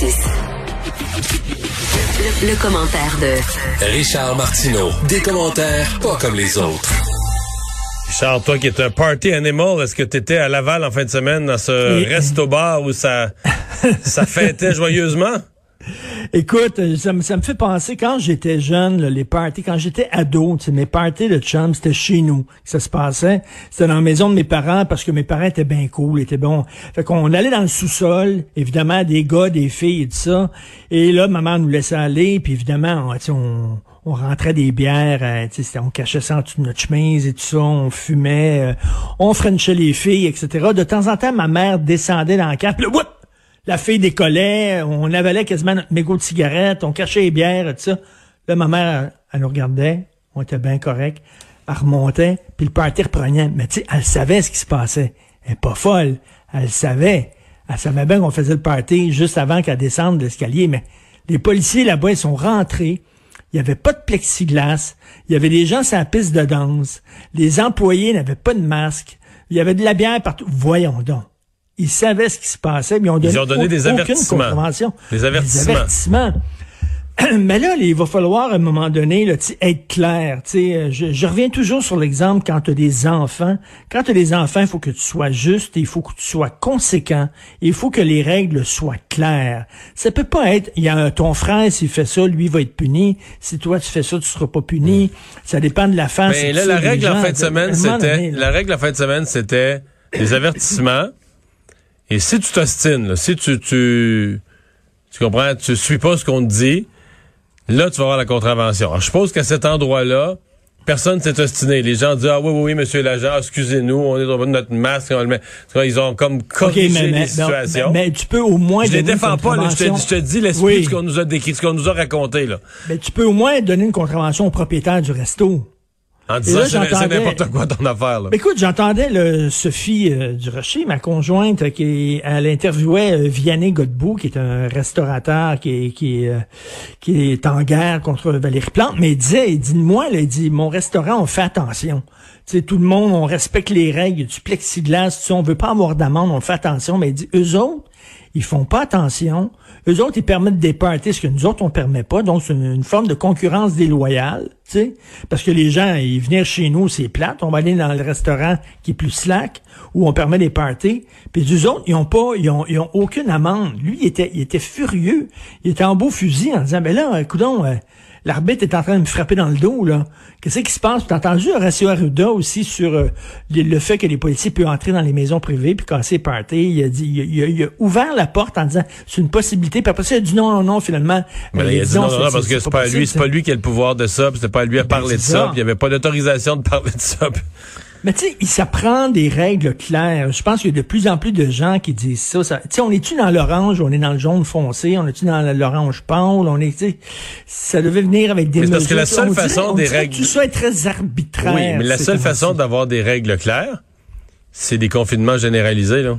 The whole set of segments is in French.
Le, le commentaire de Richard Martineau. Des commentaires pas comme les autres. Richard, toi qui es un party animal, est-ce que tu étais à Laval en fin de semaine dans ce resto-bar où ça, ça fêtait joyeusement? Écoute, ça me, fait penser, quand j'étais jeune, les parties, quand j'étais ado, mes parties de chum, c'était chez nous que ça se passait. C'était dans la maison de mes parents parce que mes parents étaient bien cool, étaient bons. Fait qu'on allait dans le sous-sol, évidemment, des gars, des filles et tout ça. Et là, maman nous laissait aller, puis évidemment, on, on, rentrait des bières, euh, on cachait ça en dessous de notre chemise et tout ça, on fumait, euh, on frenchait les filles, etc. De temps en temps, ma mère descendait dans le cap, whoop! La fille décollait, on avalait quasiment notre mégot de cigarette, on cachait les bières, tout ça. Là, ma mère, elle, nous regardait, on était bien correct, elle remontait, puis le party reprenait. Mais tu sais, elle savait ce qui se passait. Elle est pas folle, elle savait. Elle savait bien qu'on faisait le party juste avant qu'elle descende l'escalier, mais les policiers là-bas, ils sont rentrés. Il n'y avait pas de plexiglas. Il y avait des gens sur la piste de danse. Les employés n'avaient pas de masque. Il y avait de la bière partout. Voyons donc. Ils savaient ce qui se passait, mais ils ont donné, Ils ont donné des avertissements. Des avertissements. Des avertissements. Mais là, il va falloir à un moment donné là, être clair. Je, je reviens toujours sur l'exemple quand tu as des enfants. Quand tu as des enfants, il faut que tu sois juste, il faut que tu sois conséquent, il faut que les règles soient claires. Ça peut pas être, il y a un, ton frère, s'il fait ça, lui va être puni. Si toi tu fais ça, tu seras pas puni. Ça dépend de la face. Mais là, la règle en fin de semaine, c'était, la règle en fin de semaine, c'était des avertissements. Et si tu t'ostines, si tu, tu, tu comprends, tu suis pas ce qu'on te dit, là, tu vas avoir la contravention. Alors, je suppose qu'à cet endroit-là, personne s'est ostiné. Les gens disent, ah oui, oui, oui, monsieur l'agent, excusez-nous, on est dans notre masque, on le met. Ils ont comme corrigé okay, les situations. Mais, tu peux au moins Je les défends pas, là, je, te, je te dis l'esprit de ce qu'on nous a décrit, ce qu'on nous a raconté, là. Mais tu peux au moins donner une contravention au propriétaire du resto. En disant c'est n'importe quoi ton affaire. Là. écoute, j'entendais le Sophie euh, Durocher, ma conjointe, qui elle interviewait euh, Vianney Godbout, qui est un restaurateur qui, qui, euh, qui est en guerre contre Valérie Plante, mais il disait, il dit moi, il dit mon restaurant, on fait attention. sais, tout le monde, on respecte les règles du plexiglas, tu on veut pas avoir d'amende, on fait attention, mais il dit eux autres, ils font pas attention. Eux autres, ils permettent des parties, ce que nous autres, on permet pas. Donc, c'est une, forme de concurrence déloyale, tu sais. Parce que les gens, ils viennent chez nous, c'est plate. On va aller dans le restaurant qui est plus slack, où on permet des parties. Puis eux autres, ils ont pas, ils ont, ils ont aucune amende. Lui, il était, il était furieux. Il était en beau fusil en disant, ben là, écoutons, euh, l'arbitre est en train de me frapper dans le dos, là. Qu'est-ce qui se passe? T'as entendu Horacio Arruda aussi sur euh, le, fait que les policiers peuvent entrer dans les maisons privées puis casser parties. Il a dit, il a, ouvert la porte en disant, c'est une possibilité. Puis après ça, il a dit non, non, non, finalement. Mais il a dit non, non, non, parce que c'est pas, lui, c'est pas lui qui a le pouvoir de ça, puis c'est pas lui à ben, parler de ça, puis il n'y avait pas d'autorisation de parler de ça. Mais tu sais, il s'apprend des règles claires. Je pense qu'il y a de plus en plus de gens qui disent ça. tu sais, on est-tu dans l'orange, on est dans le jaune foncé, on est-tu dans l'orange pâle, on est, tu ça devait venir avec des mais Parce que la seule façon des règles... tout ça est très arbitraire. Oui, mais la seule façon d'avoir des règles claires, c'est des confinements généralisés, là.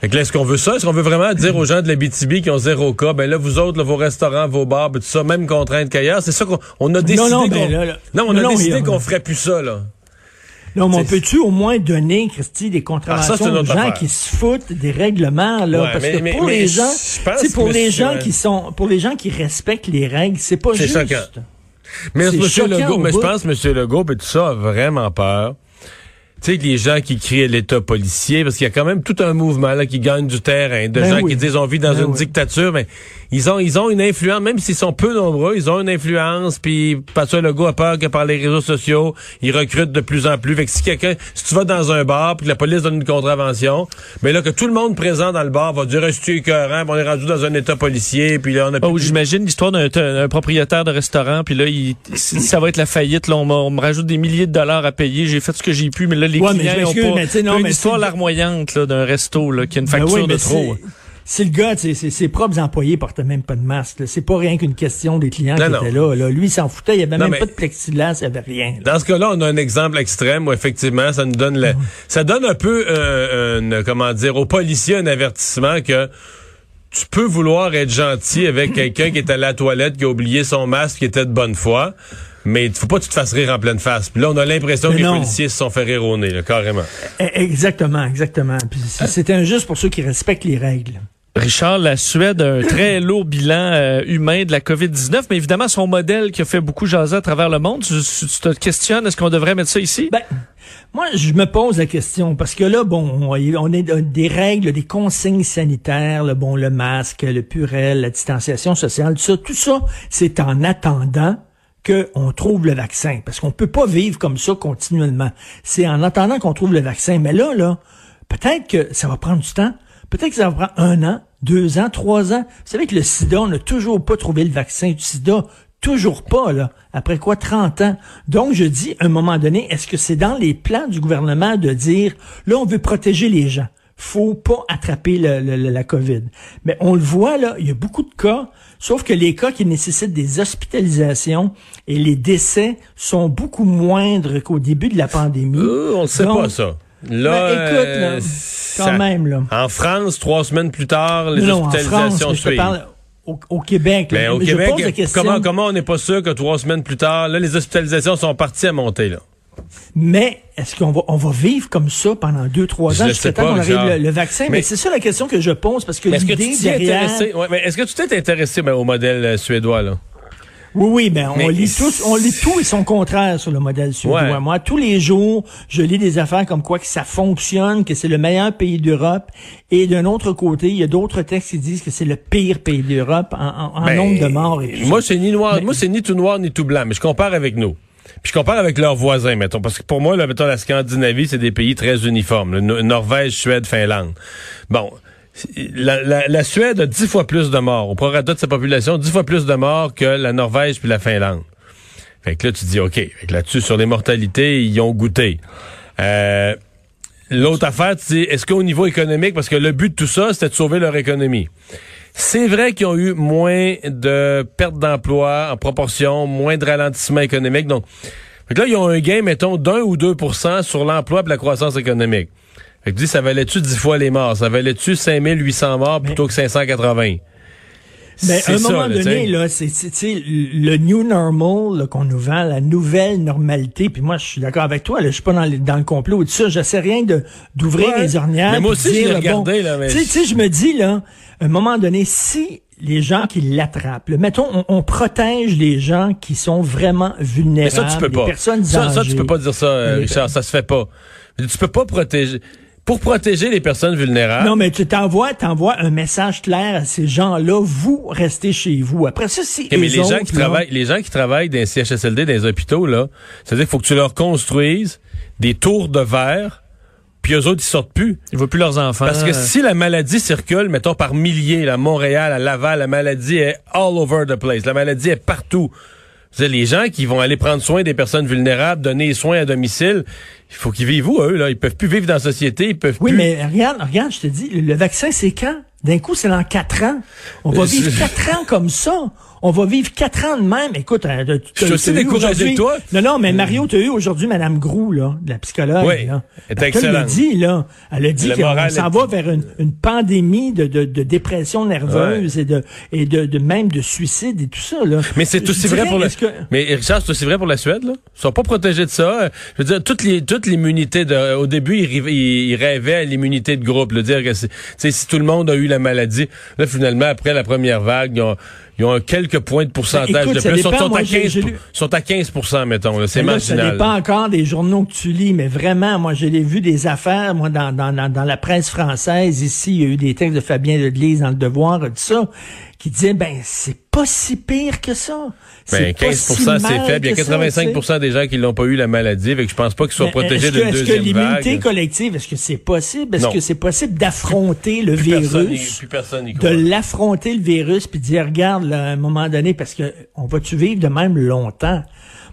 Fait que là, est-ce qu'on veut ça? Est-ce qu'on veut vraiment dire aux gens de la BTB qui ont zéro cas, ben là, vous autres, vos restaurants, vos bars, tout ça, même contrainte qu'ailleurs, c'est ça qu'on a décidé. Non, non, ben non, on a décidé qu'on ferait plus ça, là. Non, mais on peut-tu au moins donner, Christy, des ah, contraventions aux gens qui se foutent des règlements, là? parce que pour les gens, pour les gens qui sont, pour les gens qui respectent les règles, c'est pas juste. Choquant. Mais M. Legault, mais je pense que M. Legault et tout ça a vraiment peur tu sais, les gens qui crient l'État policier, parce qu'il y a quand même tout un mouvement là qui gagne du terrain, de ben gens qui disent on vit dans ben une dictature, mais ils ont ils ont une influence, même s'ils sont peu nombreux, ils ont une influence, puis le Legault a peur que par les réseaux sociaux, ils recrutent de plus en plus. Fait que si quelqu'un, si tu vas dans un bar, puis que la police donne une contravention, mais là que tout le monde présent dans le bar va dire reste écœurant, on est rendu dans un État policier, puis là on a... Oh, j'imagine l'histoire d'un propriétaire de restaurant, puis là, il, ça va être la faillite, là, on, me rajoute des milliers de dollars à payer, j'ai fait ce que j'ai pu, mais là, les ouais, clients ont pas... non, une histoire larmoyante d'un resto là, qui a une ben facture de trop. C'est le gars, ses propres employés portaient même pas de masque. C'est pas rien qu'une question des clients qui étaient là, là. Lui, il s'en foutait. Il y avait même pas de plexiglas, il y avait rien. Dans ce cas-là, on a un exemple extrême où effectivement, ça nous donne le, ça donne un peu, euh, comment dire, aux policiers un avertissement que tu peux vouloir être gentil avec quelqu'un qui est à la toilette, qui a oublié son masque, qui était de bonne foi. Mais il faut pas que tu te fasses rire en pleine face. Puis là, on a l'impression que les policiers se sont fait rire au nez, carrément. E, exactement, exactement. C'est injuste pour ceux qui respectent les règles. Richard, la Suède a un très lourd bilan euh, humain de la COVID-19, mais évidemment, son modèle qui a fait beaucoup jaser à travers le monde, tu, te questionnes, est-ce qu'on devrait mettre ça ici? Ben, moi, je me pose la question, parce que là, bon, on est des règles, des consignes sanitaires, le bon, le masque, le purel, la distanciation sociale, tout ça, tout ça, c'est en attendant qu'on trouve le vaccin, parce qu'on peut pas vivre comme ça continuellement. C'est en attendant qu'on trouve le vaccin. Mais là, là, peut-être que ça va prendre du temps. Peut-être que ça va prendre un an, deux ans, trois ans. Vous savez que le sida, on n'a toujours pas trouvé le vaccin du sida. Toujours pas, là. Après quoi, 30 ans. Donc, je dis, à un moment donné, est-ce que c'est dans les plans du gouvernement de dire, là, on veut protéger les gens? Faut pas attraper la COVID. Mais on le voit, là, il y a beaucoup de cas, sauf que les cas qui nécessitent des hospitalisations et les décès sont beaucoup moindres qu'au début de la pandémie. Euh, on ne sait pas ça. Là, ben, écoute, là, euh, même, là. En France, trois semaines plus tard, les hospitalisations suivent. Au, Québec. Mais au Québec, comment, comment on n'est pas sûr que trois semaines plus tard, là, les hospitalisations sont parties à monter, là? Mais est-ce qu'on va, on va vivre comme ça pendant deux, trois ans jusqu'à temps qu'on arrive le, vaccin? Mais, c'est ça la question que je pose parce que l'idée derrière... est-ce que tu t'es intéressé ben, au modèle euh, suédois, là? Oui, oui, ben on lit tous, on lit tout et son contraire sur le modèle suédois. Moi, tous les jours, je lis des affaires comme quoi que ça fonctionne, que c'est le meilleur pays d'Europe, et d'un autre côté, il y a d'autres textes qui disent que c'est le pire pays d'Europe en, ben, nombre de morts. Et moi, c'est ni noir, moi c'est ni tout noir ni tout blanc, mais je compare avec nous. Puis je compare avec leurs voisins, mettons, parce que pour moi, là, mettons, la Scandinavie, c'est des pays très uniformes. Norvège, Suède, Finlande. Bon, la, Suède a dix fois plus de morts. Au prorata de sa population, dix fois plus de morts que la Norvège puis la Finlande. Fait que là, tu dis, OK. là-dessus, sur les mortalités, ils ont goûté. Euh, l'autre affaire, dis, est-ce qu'au niveau économique, parce que le but de tout ça, c'était de sauver leur économie? C'est vrai qu'ils ont eu moins de pertes d'emploi en proportion, moins de ralentissement économique. Donc, là, ils ont un gain, mettons, d'un ou deux sur l'emploi et la croissance économique. Fait que tu dis, ça valait-tu 10 fois les morts? Ça valait-tu 5800 morts plutôt que 580? Mais à un moment donné, là, c'est le new normal qu'on nous vend, la nouvelle normalité. Puis moi, je suis d'accord avec toi. Là, je suis pas dans, dans le complot. Tout ça, j'essaie rien de d'ouvrir les ornières. Mais moi aussi, je regardé là. Mais... Tu sais, je me dis là, à un moment donné, si les gens qui l'attrapent. Mettons, on, protège les gens qui sont vraiment vulnérables. Mais ça, tu peux pas. personnes ça, ça, tu peux pas dire ça, Richard. Ça se fait pas. Tu peux pas protéger pour protéger les personnes vulnérables. Non, mais tu t'envoies, t'envoies un message clair à ces gens-là. Vous restez chez vous. Après ça, si mais les gens qui travaillent, les gens qui travaillent dans les CHSLD, dans les hôpitaux, là, c'est-à-dire qu'il faut que tu leur construises des tours de verre puis eux autres, ils sortent plus. Ils voient plus leurs enfants. Parce que si la maladie circule, mettons par milliers, à Montréal, à Laval, la maladie est all over the place. La maladie est partout. C'est les gens qui vont aller prendre soin des personnes vulnérables, donner soins à domicile, il faut qu'ils vivent où, eux, là? Ils peuvent plus vivre dans la société, ils peuvent oui, plus... Oui, mais regarde, regarde, je te dis, le vaccin, c'est quand? D'un coup, c'est dans quatre ans. On va vivre quatre ans comme ça. On va vivre quatre ans de même. Écoute, hein, tu, je suis aussi découragé toi. Non, non, mais Mario, tu as eu aujourd'hui Madame Grou, là, de la psychologue. Oui, là. Elle excellente. Dit, là, elle a dit qu'on s'en va vers une, une pandémie de, de, de, dépression nerveuse et de et de, de, même de suicide et tout ça, là. Mais c'est aussi vrai pour la... Que... Mais Richard, c'est aussi vrai pour la Suède, là. Ils sont pas protégés de ça. Je veux dire, toutes les toute l'immunité de... Au début, ils, rêvaient à l'immunité de groupe, le dire que si tout le monde a eu la maladie, là, finalement, après la première vague, ils ont ils ont quelques points de pourcentage de plus. Ils sont, à 15, sont à 15 mettons. C'est marginal. Ça dépend encore des journaux que tu lis, mais vraiment, moi, j'ai vu des affaires, moi, dans, dans, dans, la presse française, ici, il y a eu des textes de Fabien Delise dans Le Devoir, tout ça, qui disaient, ben, c'est pas si pire que ça. Ben, 15% c'est faible. Il y a 85% des gens qui n'ont pas eu la maladie, fait que je pense pas qu'ils soient protégés de deuxième vague. Est-ce que l'immunité collective, est-ce que c'est possible? Est-ce que c'est possible d'affronter le virus? de l'affronter le virus puis dire, regarde, à un moment donné, parce que on va-tu vivre de même longtemps?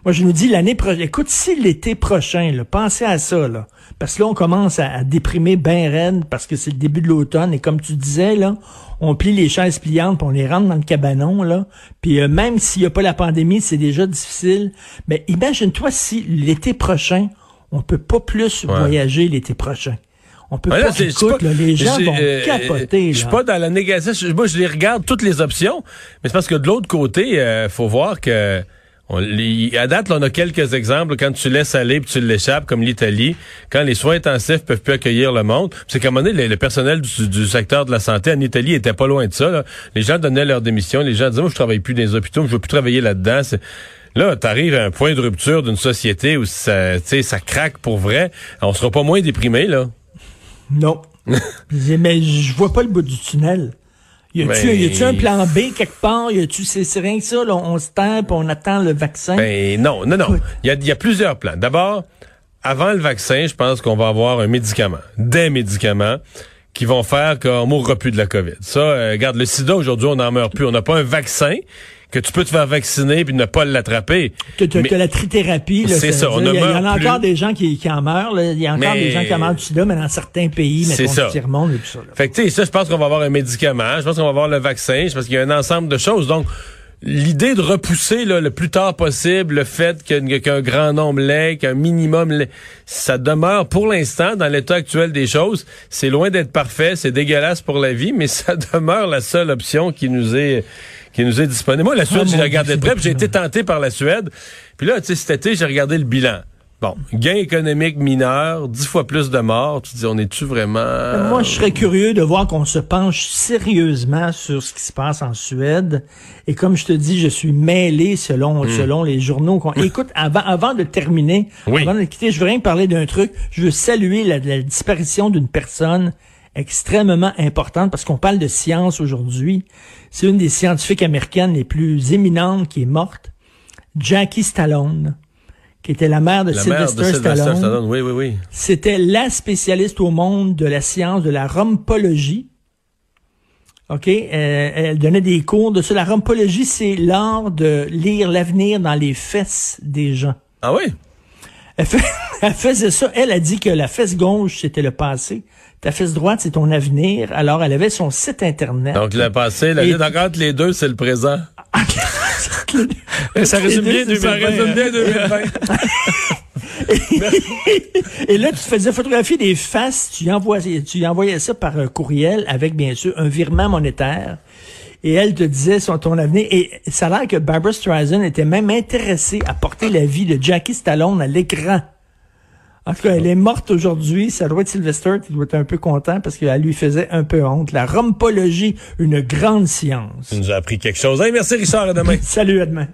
Moi, je nous dis l'année prochaine. Écoute, si l'été prochain, là, pensez à ça, là. Parce que là, on commence à, déprimer ben raide parce que c'est le début de l'automne. Et comme tu disais, là, on plie les chaises pliantes, puis on les rentre dans le cabanon, là. Puis euh, même s'il n'y a pas la pandémie, c'est déjà difficile. Mais imagine-toi si l'été prochain, on peut pas plus voyager l'été prochain. On peut pas, écoute, les gens vont euh, capoter. Je suis pas dans la négation. Moi, je les regarde toutes les options, mais c'est parce que de l'autre côté, euh, faut voir que On, à date, là, on a quelques exemples. Quand tu laisses aller puis tu l'échappes, comme l'Italie, quand les soins intensifs peuvent plus accueillir le monde, c'est qu'à un moment donné, le, personnel du, secteur de la santé en Italie était pas loin de ça. Les gens donnaient leur démission. Les gens disaient, moi, je travaille plus dans les hôpitaux, je veux plus travailler là-dedans. Là, t'arrives à un point de rupture d'une société où ça, ça craque pour vrai. On sera pas moins déprimé, là. Non. mais je vois pas le bout du tunnel. Y a-tu un plan B quelque part? Y a-tu, c'est rien que ça, là, on se tape, on attend le vaccin? Ben, non, non, non. Il y a plusieurs plans. D'abord, avant le vaccin, je pense qu'on va avoir un médicament, des médicaments qui vont faire qu'on mourra plus de la COVID. Ça, euh, regarde, le sida, aujourd'hui, on n'en meurt plus. On n'a pas un vaccin, que tu peux te faire vacciner puis ne pas l'attraper. Que, que, la trithérapie, c'est ça. On il y, en a encore des gens qui, qui en meurent. Il y a encore des gens qui en meurent du sida, mais dans certains pays, c'est ça. monde et tout ça. Fait que tu sais, ça, je pense qu'on va avoir un médicament. Je pense qu'on va avoir le vaccin. Je pense qu'il y a un ensemble de choses. Donc l'idée de repousser là, le plus tard possible le fait qu'un grand nombre l'ait, qu'un minimum l'ait, ça demeure pour l'instant dans l'état actuel des choses. C'est loin d'être parfait, c'est dégueulasse pour la vie, mais ça demeure la seule option qui nous est qui nous est disponible. Moi, la Suède, ah, j'ai regardé de près, j'ai été tenté par la Suède. Puis là, tu sais, cet été, j'ai regardé le bilan. Bon, gain économique mineur, dix fois plus de morts. Tu dis, on est-tu vraiment... Moi, je serais curieux de voir qu'on se penche sérieusement sur ce qui se passe en Suède. Et comme je te dis, je suis mêlé selon hmm. selon les journaux. Écoute, avant avant de terminer, avant de quitter, je veux rien parler d'un truc. Je veux saluer la, la disparition d'une personne extrêmement importante parce qu'on parle de science aujourd'hui. C'est une des scientifiques américaines les plus éminentes qui est morte, Jackie Stallone qui était la mère de, Sylvester, Stallone. Oui, oui, oui. C'était la spécialiste au monde de la science de la rompologie. OK? Euh, elle donnait des cours de ça. La rompologie, c'est l'art de lire l'avenir dans les fesses des gens. Ah oui? Elle, elle faisait ça. Elle a dit que la fesse gauche, c'était le passé. Ta fesse droite, c'est ton avenir. Alors, elle avait son site Internet. Donc, le passé, la vie entre les deux, c'est le présent. Ça résume bien 2020. et là, tu faisais photographier des faces, tu envoyais, tu envoyais ça par un courriel avec, bien sûr, un virement monétaire. Et elle te disait sur ton avenir. Et ça a l'air que Barbara Streisand était même intéressée à porter la vie de Jackie Stallone à l'écran. En tout cas, elle est morte aujourd'hui. Ça doit être Sylvester qui doit être un peu content parce qu'elle lui faisait un peu honte. La rompologie, une grande science. Tu nous as appris quelque chose. merci Richard, à demain. Salut, à demain.